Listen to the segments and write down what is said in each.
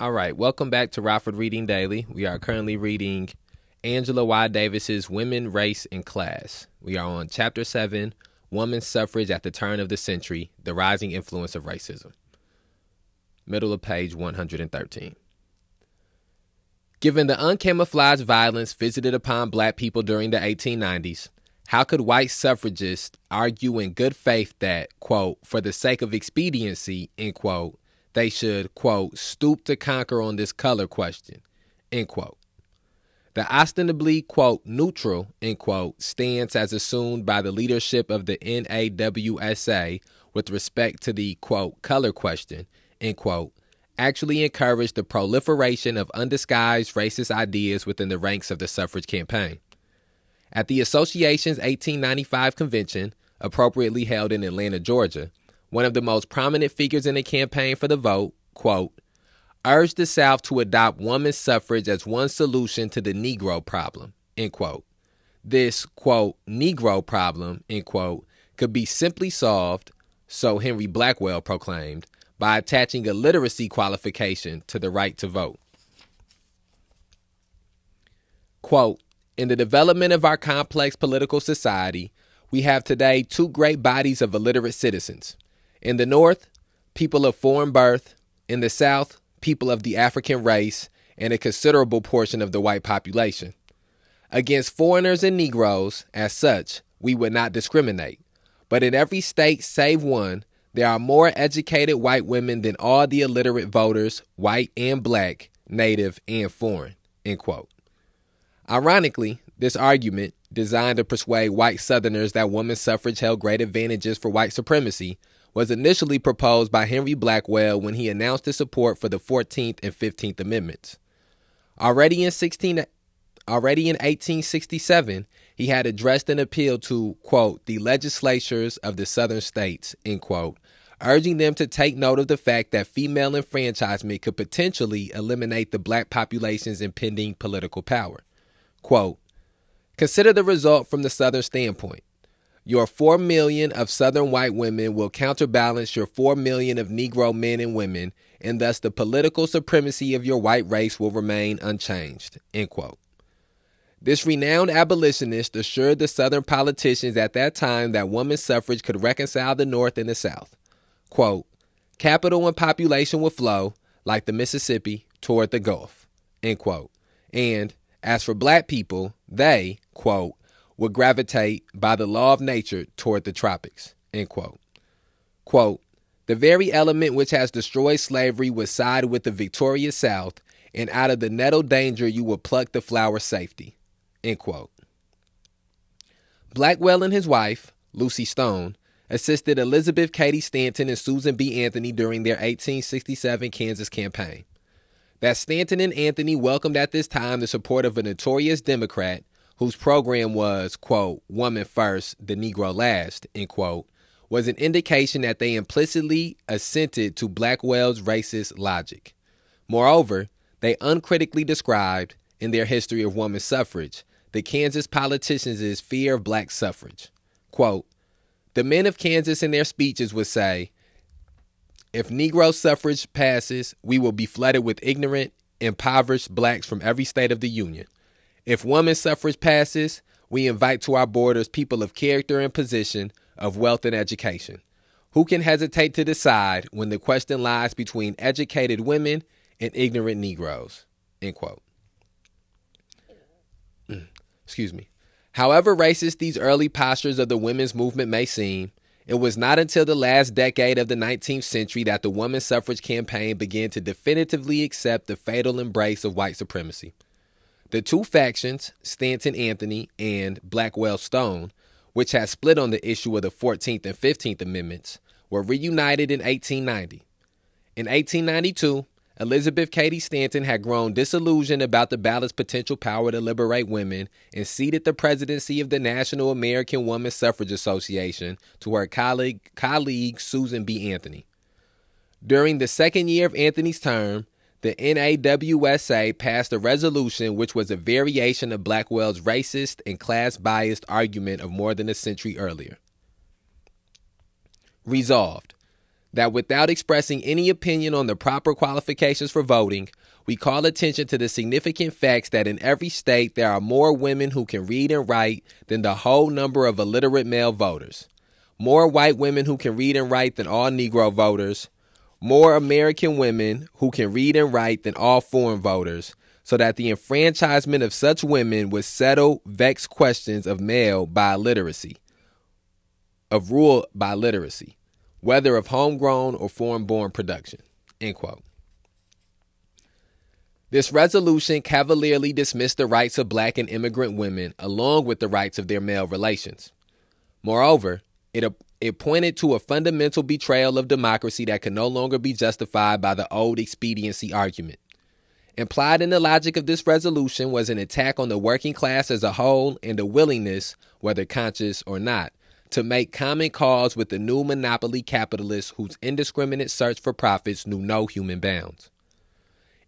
All right, welcome back to Rockford Reading Daily. We are currently reading Angela Y. Davis's Women, Race, and Class. We are on Chapter 7, Women's Suffrage at the Turn of the Century, The Rising Influence of Racism. Middle of page 113. Given the uncamouflaged violence visited upon black people during the 1890s, how could white suffragists argue in good faith that, quote, for the sake of expediency, end quote, they should, quote, stoop to conquer on this color question, end quote. The ostensibly, quote, neutral, end quote, stance as assumed by the leadership of the NAWSA with respect to the, quote, color question, end quote, actually encouraged the proliferation of undisguised racist ideas within the ranks of the suffrage campaign. At the association's 1895 convention, appropriately held in Atlanta, Georgia, one of the most prominent figures in the campaign for the vote, quote, urged the South to adopt woman suffrage as one solution to the Negro problem, end quote. This, quote, Negro problem, end quote, could be simply solved, so Henry Blackwell proclaimed, by attaching a literacy qualification to the right to vote. Quote, in the development of our complex political society, we have today two great bodies of illiterate citizens in the North, people of foreign birth. In the South, people of the African race and a considerable portion of the white population. Against foreigners and Negroes, as such, we would not discriminate. But in every state save one, there are more educated white women than all the illiterate voters, white and black, native and foreign. End quote. Ironically, this argument, designed to persuade white Southerners that women's suffrage held great advantages for white supremacy, was initially proposed by Henry Blackwell when he announced his support for the 14th and 15th Amendments. Already in 16 already in 1867, he had addressed an appeal to, quote, the legislatures of the southern states, end quote, urging them to take note of the fact that female enfranchisement could potentially eliminate the black population's impending political power. Quote, consider the result from the southern standpoint. Your 4 million of Southern white women will counterbalance your 4 million of Negro men and women, and thus the political supremacy of your white race will remain unchanged. End quote. This renowned abolitionist assured the Southern politicians at that time that women's suffrage could reconcile the North and the South. Quote, capital and population would flow, like the Mississippi, toward the Gulf. End quote. And as for black people, they, quote, would gravitate by the law of nature toward the tropics. End quote. Quote, the very element which has destroyed slavery would side with the victorious South, and out of the nettle danger you will pluck the flower safety. End quote. Blackwell and his wife, Lucy Stone, assisted Elizabeth Cady Stanton and Susan B. Anthony during their 1867 Kansas campaign. That Stanton and Anthony welcomed at this time the support of a notorious Democrat whose program was, quote, woman first, the Negro last, end quote, was an indication that they implicitly assented to Blackwell's racist logic. Moreover, they uncritically described, in their history of woman suffrage, the Kansas politicians' fear of black suffrage. Quote, the men of Kansas in their speeches would say, if Negro suffrage passes, we will be flooded with ignorant, impoverished blacks from every state of the Union. If women's suffrage passes, we invite to our borders people of character and position, of wealth and education. Who can hesitate to decide when the question lies between educated women and ignorant Negroes? End quote. Excuse me. However racist these early postures of the women's movement may seem, it was not until the last decade of the 19th century that the women's suffrage campaign began to definitively accept the fatal embrace of white supremacy. The two factions, Stanton Anthony and Blackwell Stone, which had split on the issue of the 14th and 15th Amendments, were reunited in 1890. In 1892, Elizabeth Cady Stanton had grown disillusioned about the ballot's potential power to liberate women and ceded the presidency of the National American Woman Suffrage Association to her colleague, colleague Susan B. Anthony. During the second year of Anthony's term, the NAWSA passed a resolution which was a variation of Blackwell's racist and class biased argument of more than a century earlier. Resolved that without expressing any opinion on the proper qualifications for voting, we call attention to the significant facts that in every state there are more women who can read and write than the whole number of illiterate male voters, more white women who can read and write than all Negro voters, more American women who can read and write than all foreign voters, so that the enfranchisement of such women would settle vexed questions of male by literacy, of rule by literacy whether of homegrown or foreign born production. End quote. This resolution cavalierly dismissed the rights of black and immigrant women along with the rights of their male relations. Moreover, it, it pointed to a fundamental betrayal of democracy that could no longer be justified by the old expediency argument. Implied in the logic of this resolution was an attack on the working class as a whole and a willingness, whether conscious or not, to make common cause with the new monopoly capitalists whose indiscriminate search for profits knew no human bounds.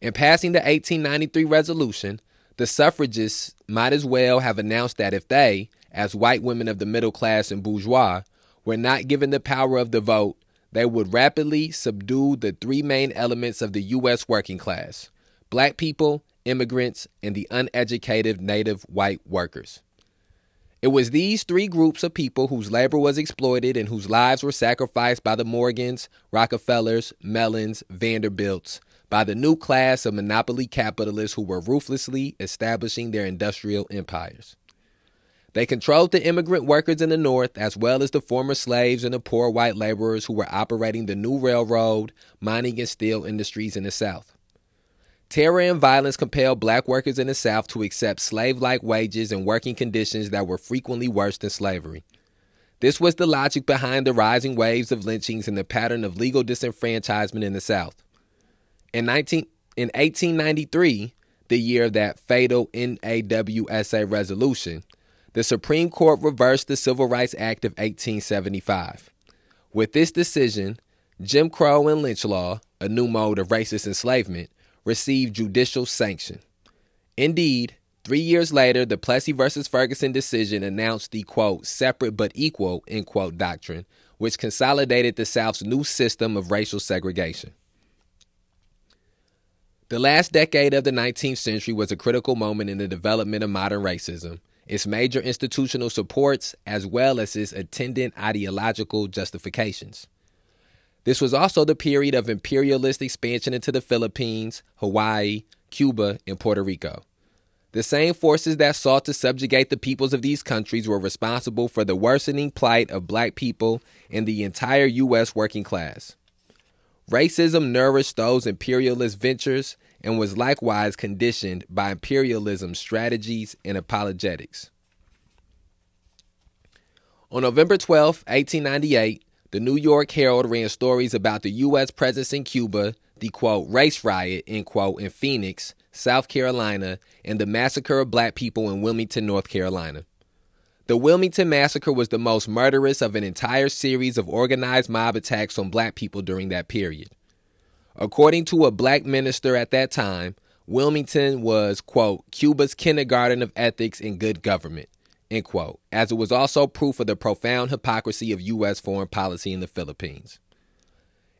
In passing the 1893 resolution, the suffragists might as well have announced that if they, as white women of the middle class and bourgeois, were not given the power of the vote, they would rapidly subdue the three main elements of the U.S. working class black people, immigrants, and the uneducated native white workers. It was these three groups of people whose labor was exploited and whose lives were sacrificed by the Morgans, Rockefellers, Mellons, Vanderbilts, by the new class of monopoly capitalists who were ruthlessly establishing their industrial empires. They controlled the immigrant workers in the North as well as the former slaves and the poor white laborers who were operating the new railroad, mining, and steel industries in the South. Terror and violence compelled black workers in the South to accept slave like wages and working conditions that were frequently worse than slavery. This was the logic behind the rising waves of lynchings and the pattern of legal disenfranchisement in the South. In, 19, in 1893, the year of that fatal NAWSA resolution, the Supreme Court reversed the Civil Rights Act of 1875. With this decision, Jim Crow and lynch law, a new mode of racist enslavement, received judicial sanction. Indeed, three years later, the Plessy versus Ferguson decision announced the quote, separate but equal, end quote, doctrine, which consolidated the South's new system of racial segregation. The last decade of the 19th century was a critical moment in the development of modern racism, its major institutional supports, as well as its attendant ideological justifications. This was also the period of imperialist expansion into the Philippines, Hawaii, Cuba, and Puerto Rico. The same forces that sought to subjugate the peoples of these countries were responsible for the worsening plight of black people and the entire U.S. working class. Racism nourished those imperialist ventures and was likewise conditioned by imperialism's strategies and apologetics. On November 12, 1898, the New York Herald ran stories about the U.S. presence in Cuba, the quote, race riot, end quote, in Phoenix, South Carolina, and the massacre of black people in Wilmington, North Carolina. The Wilmington Massacre was the most murderous of an entire series of organized mob attacks on black people during that period. According to a black minister at that time, Wilmington was, quote, Cuba's kindergarten of ethics and good government, end quote, as it was also proof of the profound hypocrisy of U.S. foreign policy in the Philippines.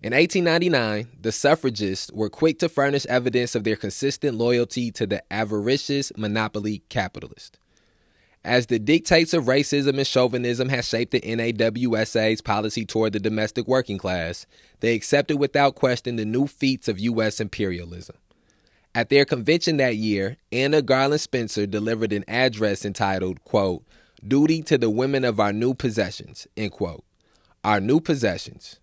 In 1899, the suffragists were quick to furnish evidence of their consistent loyalty to the avaricious monopoly capitalist. As the dictates of racism and chauvinism had shaped the NAWSA's policy toward the domestic working class, they accepted without question the new feats of U.S. imperialism. At their convention that year, Anna Garlin Spencer delivered an address entitled, quote, Duty to the Women of Our New Possessions, end quote. Our New Possessions.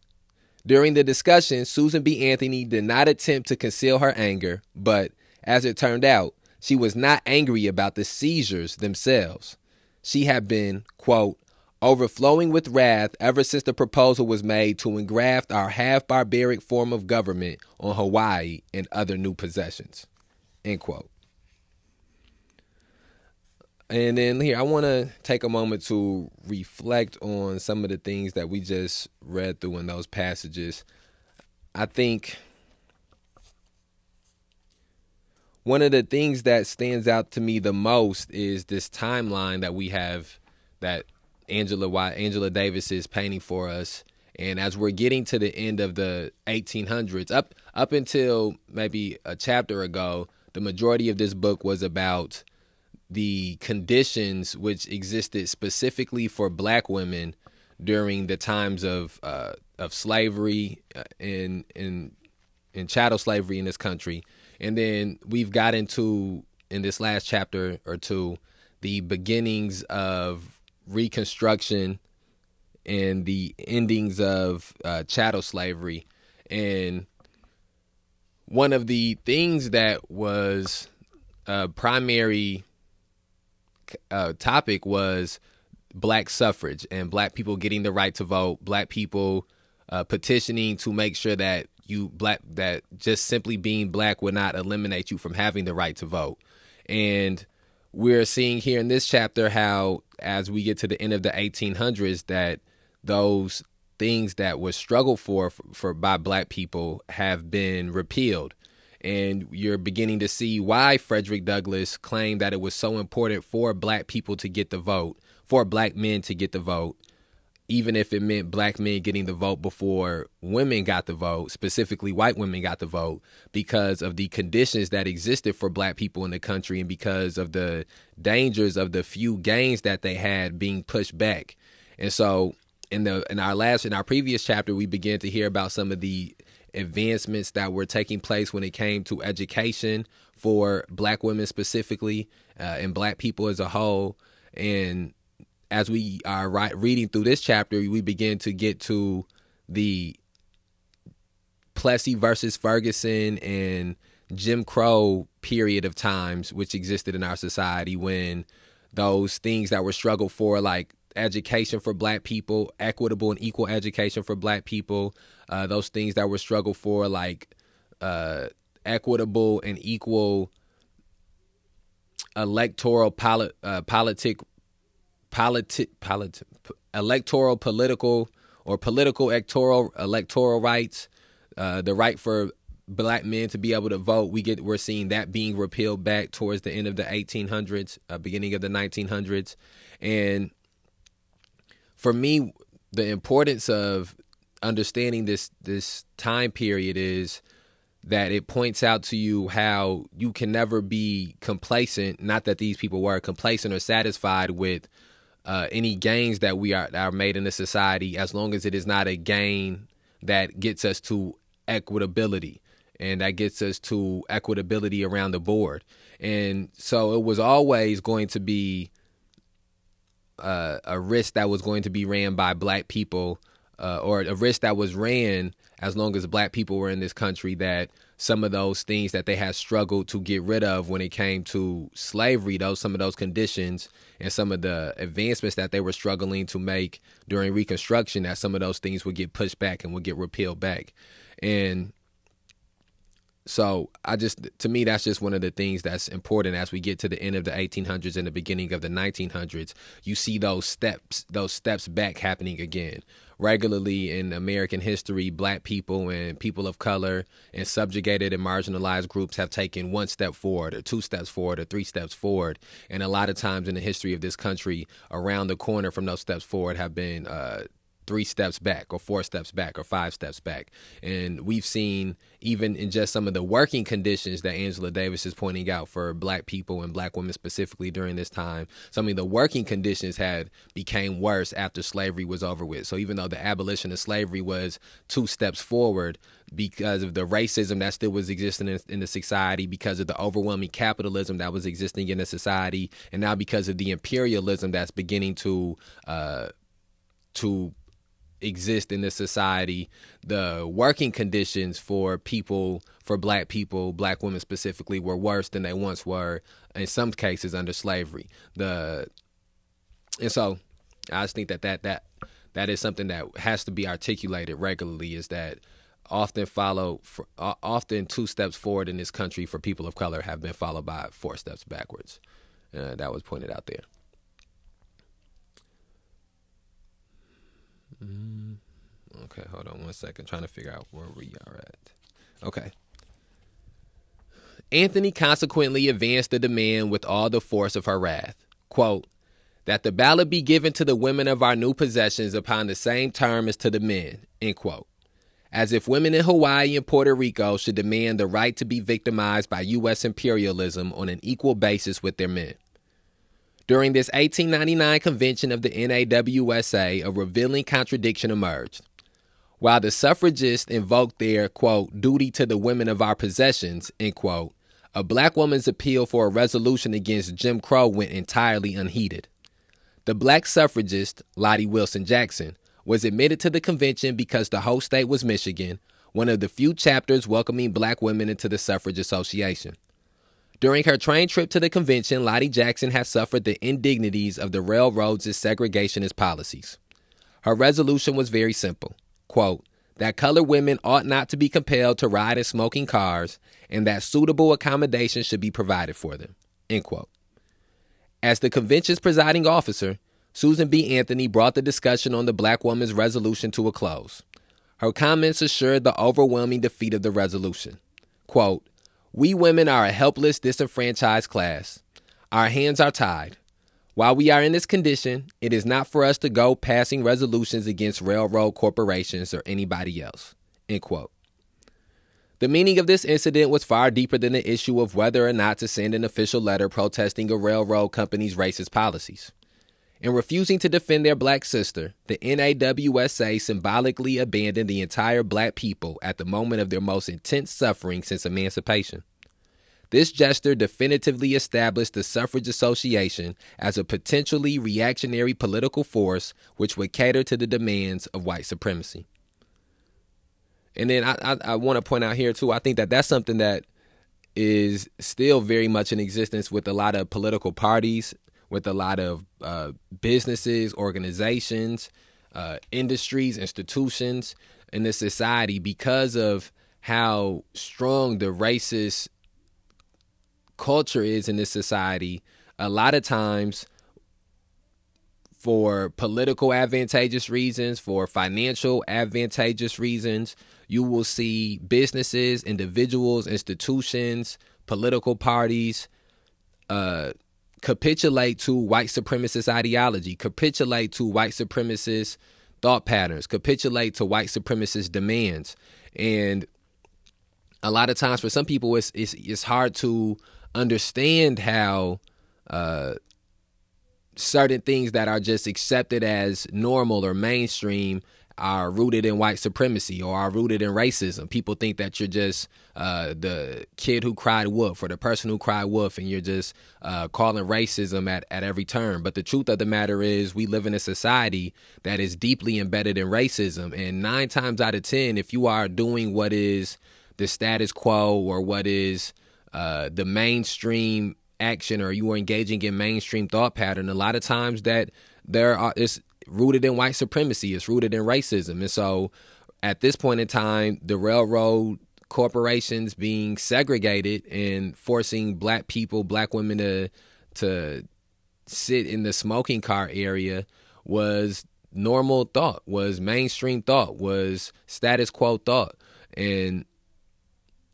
During the discussion, Susan B. Anthony did not attempt to conceal her anger, but, as it turned out, she was not angry about the seizures themselves. She had been, quote, overflowing with wrath ever since the proposal was made to engraft our half barbaric form of government on Hawaii and other new possessions. End quote. And then here, I want to take a moment to reflect on some of the things that we just read through in those passages. I think one of the things that stands out to me the most is this timeline that we have that Angela Angela Davis is painting for us. And as we're getting to the end of the 1800s, up up until maybe a chapter ago, the majority of this book was about the conditions which existed specifically for black women during the times of uh, of slavery uh, in in in chattel slavery in this country, and then we've got into in this last chapter or two the beginnings of Reconstruction and the endings of uh, chattel slavery. And one of the things that was a primary uh, topic was black suffrage and black people getting the right to vote, black people uh, petitioning to make sure that you black that just simply being black would not eliminate you from having the right to vote. And we're seeing here in this chapter how as we get to the end of the 1800s that those things that were struggled for, for, by black people have been repealed and you're beginning to see why Frederick Douglass claimed that it was so important for black people to get the vote, for black men to get the vote, even if it meant black men getting the vote before women got the vote, specifically white women got the vote, because of the conditions that existed for black people in the country and because of the dangers of the few gains that they had being pushed back. And so in the in our last in our previous chapter we began to hear about some of the advancements that were taking place when it came to education for black women specifically uh, and black people as a whole and as we are reading through this chapter we begin to get to the Plessy versus Ferguson and Jim Crow period of times which existed in our society when those things that were struggled for like education for black people, equitable and equal education for black people, uh, those things that were struggled for, like uh, equitable and equal electoral polit- uh, politic, politic, politic, electoral, political, or political electoral electoral rights, uh, the right for black men to be able to vote. We get we're seeing that being repealed back towards the end of the 1800s, uh, beginning of the 1900s, and for me, the importance of understanding this this time period is that it points out to you how you can never be complacent. Not that these people were complacent or satisfied with uh, any gains that we are are made in the society, as long as it is not a gain that gets us to equitability and that gets us to equitability around the board. And so it was always going to be uh, a risk that was going to be ran by black people, uh, or a risk that was ran as long as black people were in this country, that some of those things that they had struggled to get rid of when it came to slavery, those some of those conditions and some of the advancements that they were struggling to make during Reconstruction, that some of those things would get pushed back and would get repealed back, and so I just to me that's just one of the things that's important as we get to the end of the 1800s and the beginning of the 1900s. You see those steps, those steps back happening again. Regularly in American history, black people and people of color and subjugated and marginalized groups have taken one step forward or two steps forward or three steps forward. And a lot of times in the history of this country, around the corner from those steps forward have been uh, three steps back or four steps back or five steps back. And we've seen even in just some of the working conditions that Angela Davis is pointing out for black people and black women specifically during this time, some of the working conditions had became worse after slavery was over with. So even though the abolition of slavery was two steps forward because of the racism that still was existing in, in the society, because of the overwhelming capitalism that was existing in the society, and now because of the imperialism that's beginning to uh, to exist in this society, the working conditions for people, for black people, black women specifically, were worse than they once were. In some cases, under slavery. The and so, I just think that that that that is something that has to be articulated regularly. Is that often follow for, uh, often two steps forward in this country for people of color have been followed by four steps backwards. Uh, that was pointed out there. Mm, okay, hold on one second. Trying to figure out where we are at. Okay. Anthony consequently advanced the demand with all the force of her wrath. Quote, that the ballot be given to the women of our new possessions upon the same term as to the men, end quote. As if women in Hawaii and Puerto Rico should demand the right to be victimized by U.S. imperialism on an equal basis with their men. During this 1899 convention of the NAWSA, a revealing contradiction emerged. While the suffragists invoked their, quote, duty to the women of our possessions, end quote, a black woman's appeal for a resolution against Jim Crow went entirely unheeded. The black suffragist, Lottie Wilson Jackson, was admitted to the convention because the host state was Michigan, one of the few chapters welcoming black women into the suffrage association. During her train trip to the convention, Lottie Jackson had suffered the indignities of the railroad's segregationist policies. Her resolution was very simple quote, that colored women ought not to be compelled to ride in smoking cars and that suitable accommodations should be provided for them. End quote. As the convention's presiding officer, Susan B. Anthony brought the discussion on the black woman's resolution to a close. Her comments assured the overwhelming defeat of the resolution. Quote, We women are a helpless, disenfranchised class. Our hands are tied. While we are in this condition, it is not for us to go passing resolutions against railroad corporations or anybody else. End quote. The meaning of this incident was far deeper than the issue of whether or not to send an official letter protesting a railroad company's racist policies. In refusing to defend their black sister, the NAWSA symbolically abandoned the entire black people at the moment of their most intense suffering since emancipation. This gesture definitively established the Suffrage Association as a potentially reactionary political force which would cater to the demands of white supremacy. And then I, I, I want to point out here too. I think that that's something that is still very much in existence with a lot of political parties, with a lot of uh, businesses, organizations, uh, industries, institutions in this society because of how strong the racist culture is in this society. A lot of times, for political advantageous reasons, for financial advantageous reasons, you will see businesses, individuals, institutions, political parties uh, capitulate to white supremacist ideology, capitulate to white supremacist thought patterns, capitulate to white supremacist demands. And a lot of times for some people, it's, it's, it's hard to understand how uh, certain things that are just accepted as normal or mainstream are rooted in white supremacy or are rooted in racism. People think that you're just uh, the kid who cried wolf or the person who cried wolf, and you're just uh, calling racism at, at every turn. But the truth of the matter is, we live in a society that is deeply embedded in racism. And nine times out of 10, if you are doing what is the status quo or what is uh, the mainstream action or you are engaging in mainstream thought pattern, a lot of times that there are, it's rooted in white supremacy. It's rooted in racism. And so at this point in time, the railroad corporations being segregated and forcing black people, black women to to sit in the smoking car area was normal thought, was mainstream thought, was status quo thought. And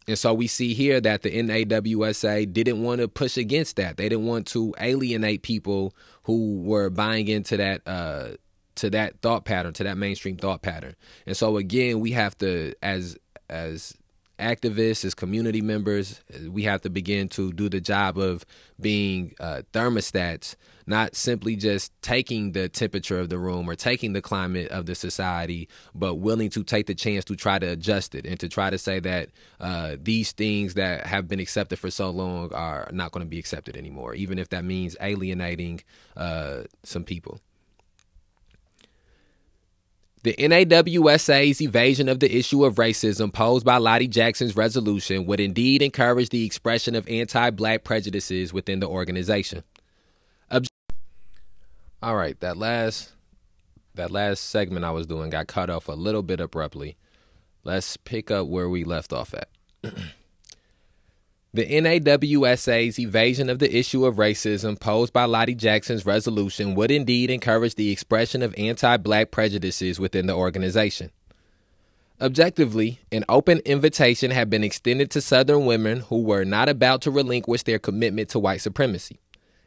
and so we see here that the NAWSA didn't want to push against that. They didn't want to alienate people who were buying into that uh, to that thought pattern, to that mainstream thought pattern. And so again, we have to as as activists, as community members, we have to begin to do the job of being uh, thermostats, not simply just taking the temperature of the room or taking the climate of the society, but willing to take the chance to try to adjust it and to try to say that uh, these things that have been accepted for so long are not going to be accepted anymore, even if that means alienating uh, some people. The NAWSA's evasion of the issue of racism posed by Lottie Jackson's resolution would indeed encourage the expression of anti black prejudices within the organization. All right, that last that last segment I was doing got cut off a little bit abruptly. Let's pick up where we left off at. The NAWSA's evasion of the issue of racism posed by Lottie Jackson's resolution would indeed encourage the expression of anti black prejudices within the organization. Objectively, an open invitation had been extended to Southern women who were not about to relinquish their commitment to white supremacy.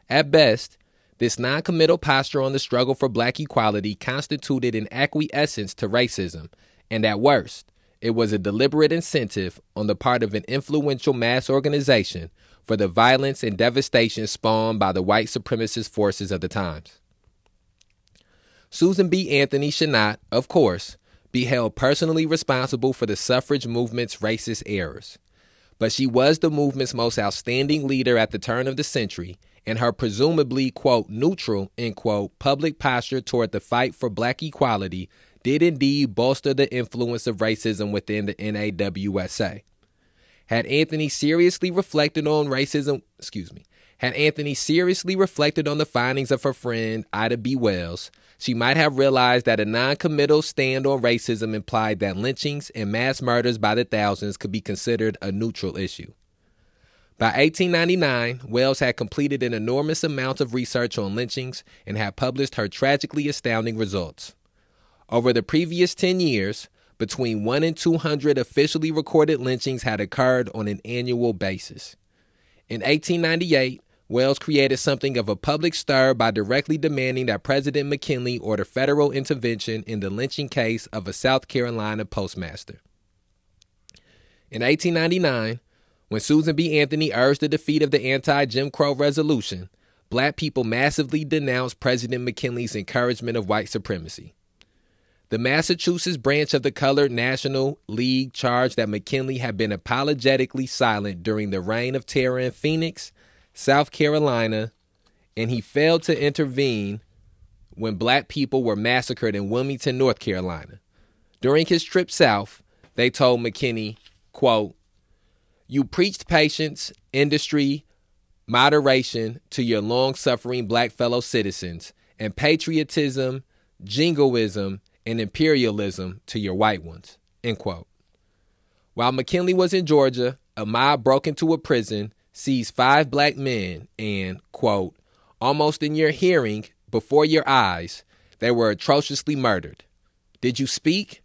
At best, This non-committal posture on the struggle for black equality constituted an acquiescence to racism, and at worst, it was a deliberate incentive on the part of an influential mass organization for the violence and devastation spawned by the white supremacist forces of the times. Susan B. Anthony should not, of course, be held personally responsible for the suffrage movement's racist errors. But she was the movement's most outstanding leader at the turn of the century, and her presumably, quote, neutral, end quote, public posture toward the fight for black equality did indeed bolster the influence of racism within the NAWSA. Had Anthony seriously reflected on racism, excuse me, had Anthony seriously reflected on the findings of her friend Ida B. Wells, she might have realized that a non-committal stand on racism implied that lynchings and mass murders by the thousands could be considered a neutral issue. By 1899, Wells had completed an enormous amount of research on lynchings and had published her tragically astounding results. Over the previous 10 years, between 1 and 200 officially recorded lynchings had occurred on an annual basis. In 1898, Wells created something of a public stir by directly demanding that President McKinley order federal intervention in the lynching case of a South Carolina postmaster. In 1899, when Susan B. Anthony urged the defeat of the anti Jim Crow resolution, black people massively denounced President McKinley's encouragement of white supremacy. The Massachusetts branch of the Colored National League charged that McKinley had been apologetically silent during the reign of terror in Phoenix South Carolina, and he failed to intervene when black people were massacred in Wilmington, North Carolina. During his trip south, they told McKinney, quote, You preached patience, industry, moderation to your long suffering black fellow citizens, and patriotism, jingoism, and imperialism to your white ones. End quote. While McKinley was in Georgia, a mob broke into a prison seized five black men and, quote, almost in your hearing, before your eyes, they were atrociously murdered. Did you speak?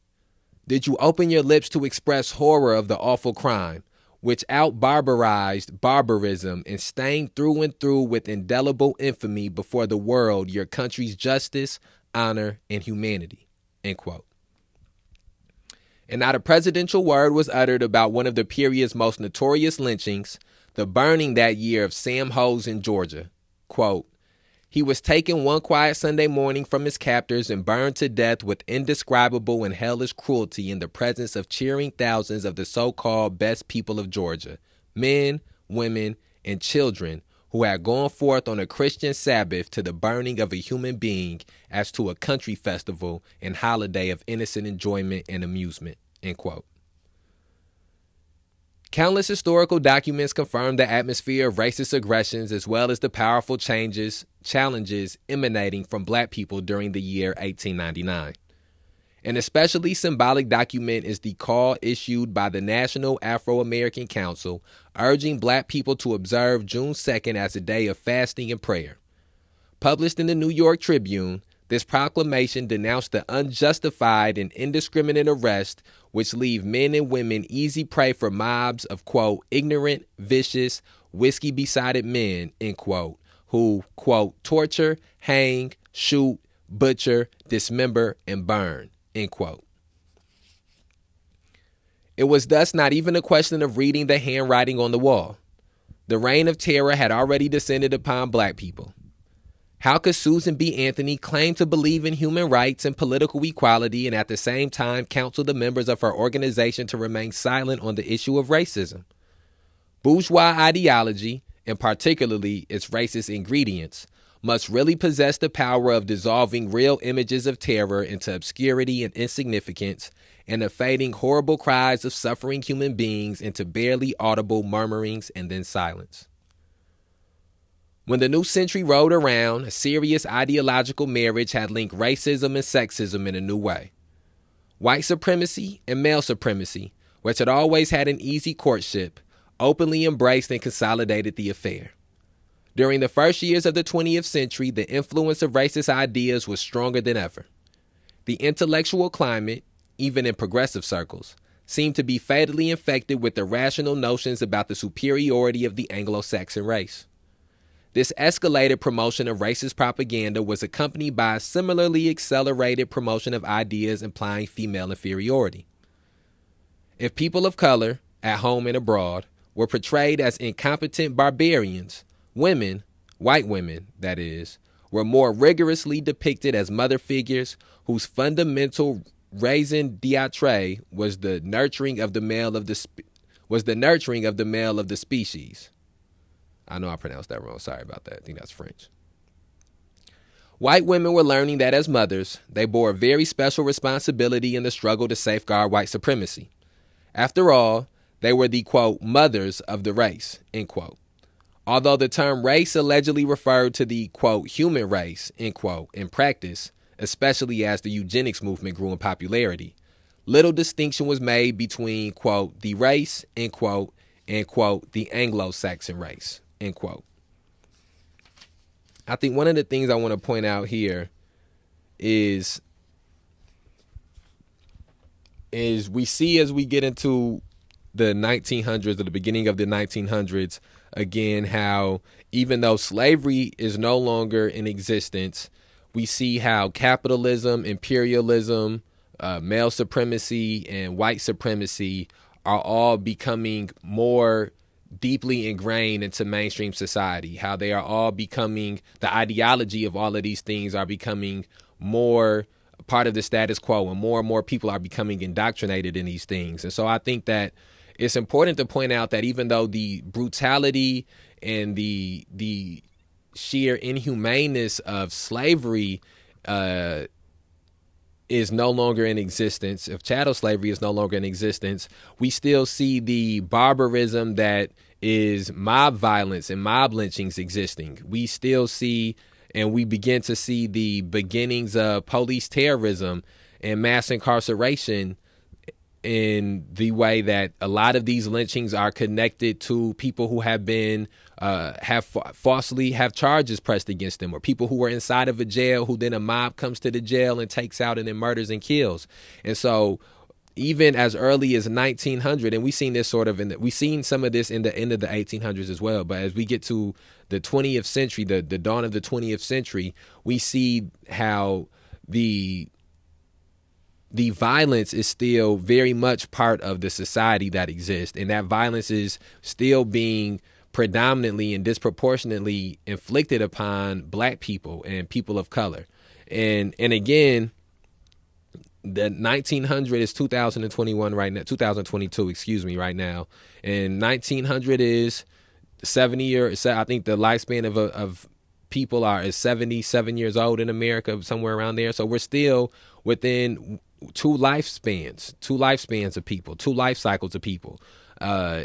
Did you open your lips to express horror of the awful crime, which out barbarized barbarism and stained through and through with indelible infamy before the world your country's justice, honor, and humanity? End quote. And not a presidential word was uttered about one of the period's most notorious lynchings, the burning that year of Sam Hose in Georgia. Quote, he was taken one quiet Sunday morning from his captors and burned to death with indescribable and hellish cruelty in the presence of cheering thousands of the so called best people of Georgia men, women, and children who had gone forth on a Christian Sabbath to the burning of a human being as to a country festival and holiday of innocent enjoyment and amusement. End quote. Countless historical documents confirm the atmosphere of racist aggressions as well as the powerful changes, challenges emanating from black people during the year 1899. An especially symbolic document is the call issued by the National Afro American Council urging black people to observe June 2nd as a day of fasting and prayer. Published in the New York Tribune, this proclamation denounced the unjustified and indiscriminate arrest which leave men and women easy prey for mobs of, quote, ignorant, vicious, whiskey besotted men, end quote, who, quote, torture, hang, shoot, butcher, dismember, and burn, end quote. It was thus not even a question of reading the handwriting on the wall. The reign of terror had already descended upon black people. How could Susan B. Anthony claim to believe in human rights and political equality and at the same time counsel the members of her organization to remain silent on the issue of racism? Bourgeois ideology, and particularly its racist ingredients, must really possess the power of dissolving real images of terror into obscurity and insignificance and of fading horrible cries of suffering human beings into barely audible murmurings and then silence. When the new century rolled around, a serious ideological marriage had linked racism and sexism in a new way. White supremacy and male supremacy, which had always had an easy courtship, openly embraced and consolidated the affair. During the first years of the 20th century, the influence of racist ideas was stronger than ever. The intellectual climate, even in progressive circles, seemed to be fatally infected with irrational notions about the superiority of the Anglo Saxon race. This escalated promotion of racist propaganda was accompanied by a similarly accelerated promotion of ideas implying female inferiority. If people of color, at home and abroad, were portrayed as incompetent barbarians, women, white women, that is, were more rigorously depicted as mother figures whose fundamental raison d'etre was the nurturing of the male of the spe- was the nurturing of the male of the species. I know I pronounced that wrong. Sorry about that. I think that's French. White women were learning that as mothers, they bore a very special responsibility in the struggle to safeguard white supremacy. After all, they were the quote mothers of the race, end quote. Although the term race allegedly referred to the quote human race, end quote, in practice, especially as the eugenics movement grew in popularity, little distinction was made between quote the race, end quote, and quote the Anglo-Saxon race, end quote. I think one of the things I want to point out here is is we see as we get into the 1900s or the beginning of the 1900s again how even though slavery is no longer in existence we see how capitalism imperialism uh, male supremacy and white supremacy are all becoming more deeply ingrained into mainstream society how they are all becoming the ideology of all of these things are becoming more part of the status quo and more and more people are becoming indoctrinated in these things. And so i think that it's important to point out that even though the brutality and the the sheer inhumaneness of slavery uh, is no longer in existence, if chattel slavery is no longer in existence, we still see the barbarism that is mob violence and mob lynchings existing. We still see and we begin to see the beginnings of police terrorism and mass incarceration in the way that a lot of these lynchings are connected to people who have been uh, have falsely have charges pressed against them, or people who were inside of a jail who then a mob comes to the jail and takes out and then murders and kills. And so, even as early as 1900, and we've seen this sort of in the, we've seen some of this in the end of the 1800s as well. But as we get to the 20th century, the the dawn of the 20th century, we see how the the violence is still very much part of the society that exists, and that violence is still being predominantly and disproportionately inflicted upon black people and people of color. And and again, the 1900 is 2021 right now, 2022, excuse me, right now. And 1900 is 70 years. I think the lifespan of of people are is 77 years old in America, somewhere around there. So we're still within two lifespans, two lifespans of people, two life cycles of people. Uh,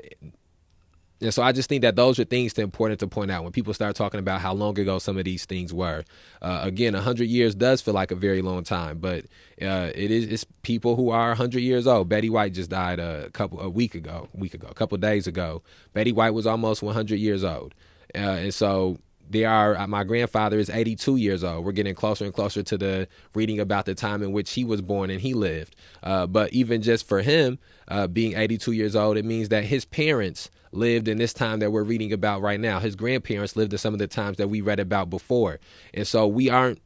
and so I just think that those are things that are important to point out when people start talking about how long ago some of these things were. Uh, again, hundred years does feel like a very long time, but uh, it is it's people who are hundred years old. Betty White just died a couple a week ago, week ago, a couple days ago. Betty White was almost 100 years old, uh, and so they are uh, my grandfather is 82 years old. We're getting closer and closer to the reading about the time in which he was born and he lived. Uh, but even just for him uh, being 82 years old it means that his parents lived in this time that we're reading about right now. His grandparents lived in some of the times that we read about before. And so we aren't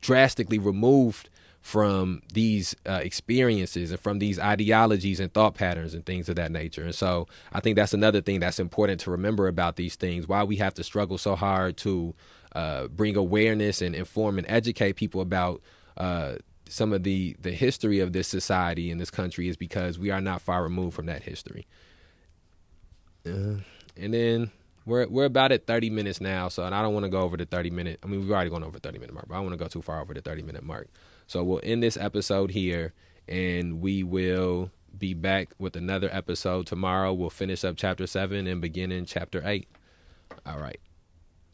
drastically removed from these uh, experiences and from these ideologies and thought patterns and things of that nature. And so I think that's another thing that's important to remember about these things. Why we have to struggle so hard to uh, bring awareness and inform and educate people about uh, some of the the history of this society in this country is because we are not far removed from that history. Uh, and then we're we're about at 30 minutes now, so and I don't want to go over the 30 minute. I mean, we've already gone over 30 minute mark, but I don't want to go too far over the 30 minute mark. So we'll end this episode here and we will be back with another episode tomorrow. We'll finish up chapter seven and begin in chapter eight. All right.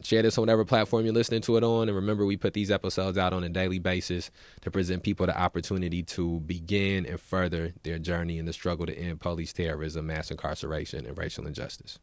Share this on whatever platform you're listening to it on. And remember, we put these episodes out on a daily basis to present people the opportunity to begin and further their journey in the struggle to end police terrorism, mass incarceration, and racial injustice.